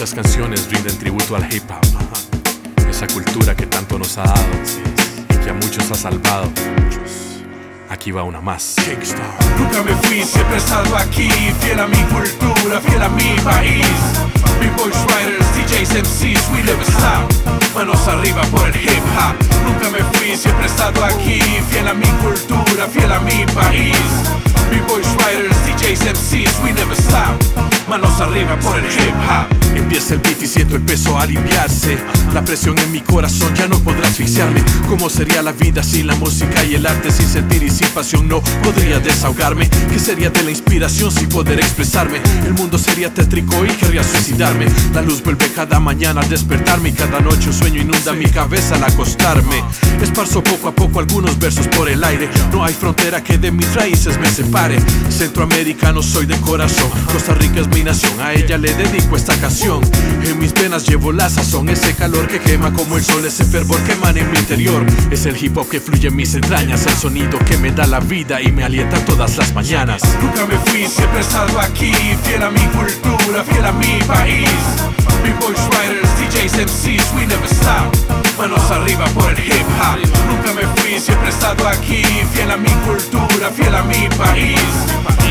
Muchas canciones rinden tributo al hip hop, esa cultura que tanto nos ha dado y que a muchos ha salvado. Aquí va una más. Nunca me fui, siempre he estado aquí, fiel a mi cultura, fiel a mi país. B-boys, writers, DJs, MCs, we never stop. Manos arriba por el hip hop. Nunca me fui, siempre he estado aquí, fiel a mi cultura, fiel a mi país. B-boys, writers, DJs, MCs, we never stop. Manos arriba por el hip hop. Empieza el beat y siento el peso aliviarse. La presión en mi corazón ya no podrá asfixiarme. ¿Cómo sería la vida sin la música y el arte? Sin sentir y sin pasión no podría desahogarme. ¿Qué sería de la inspiración sin poder expresarme? El mundo sería tétrico y querría suicidarme. La luz vuelve cada mañana al despertarme y cada noche un sueño inunda mi cabeza al acostarme. Esparzo poco a poco algunos versos por el aire. No hay frontera que de mis raíces me separe. Centroamericano soy de corazón. Costa Rica es mi nación, a ella le dedico esta canción. En mis venas llevo la sazón, ese calor que quema como el sol, ese fervor que emana en mi interior. Es el hip hop que fluye en mis entrañas, el sonido que me da la vida y me alienta todas las mañanas. Nunca me fui, siempre he estado aquí, fiel a mi cultura, fiel a mi país. B-boys, writers, DJs, MCs, we never stop. Manos arriba por el hip hop. Nunca me fui, siempre he estado aquí, fiel a mi cultura, fiel a mi país.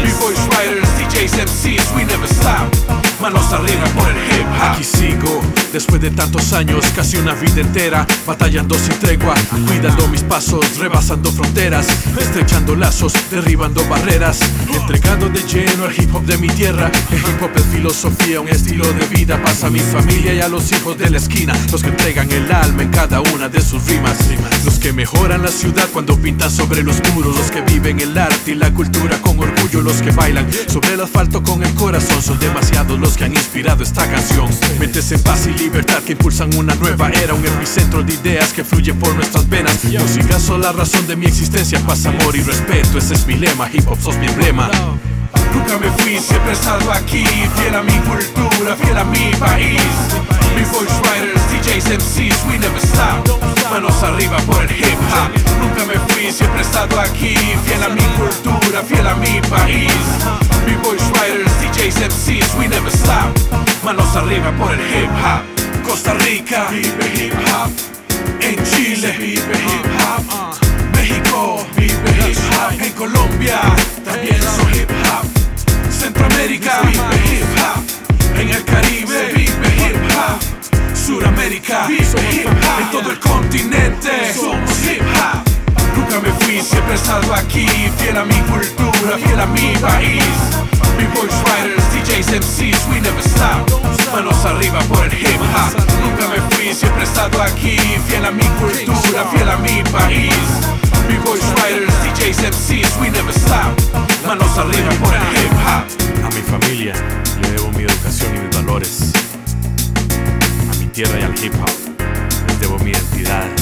B-boys, writers, DJs, MCs, we never stop. Manos arriba por el hip hop. Aquí sigo, después de tantos años, casi una vida entera, batallando sin tregua, cuidando mis pasos, rebasando fronteras, estrechando lazos, derribando barreras, entregando de lleno el hip hop de mi tierra. El hip hop es filosofía, un estilo de vida, pasa a mi familia y a los hijos de la esquina, los que entregan el alma en cada una de sus rimas, los que mejoran la ciudad cuando pintan sobre los muros, los que viven el arte y la cultura con orgullo, los que bailan sobre el asfalto con el corazón, son demasiados los que han inspirado esta canción. Mentes en paz y libertad que impulsan una nueva era, un epicentro de ideas que fluye por nuestras venas. Música son la razón de mi existencia, paz, amor y respeto, ese es mi lema, hip hop sos mi emblema. Nunca me fui, siempre he estado aquí, fiel a mi cultura, fiel a mi país. Aquí, fiel a mi cultura, fiel a mi país. B-boys, writers, DJs, MCs, we never stop. Manos arriba por el hip hop. Costa Rica, vive hip hop. En Chile, vive hip hop. México, vive hip hop. En Colombia, también son hip hop. Centroamérica, vive hip hop. En el Caribe, vive hip hop. Suramérica, vive hip hop. En todo el continente, somos. Siempre estado aquí, fiel a mi cultura, fiel a mi país. B-boys, writers, DJs, MCs, we never stop. Manos arriba por el hip hop. Nunca me fui, siempre estado aquí, fiel a mi cultura, fiel a mi país. B-boys, writers, DJs, MCs, we never stop. Manos arriba por el hip hop. A mi familia le debo mi educación y mis valores. A mi tierra y al hip hop les debo mi identidad.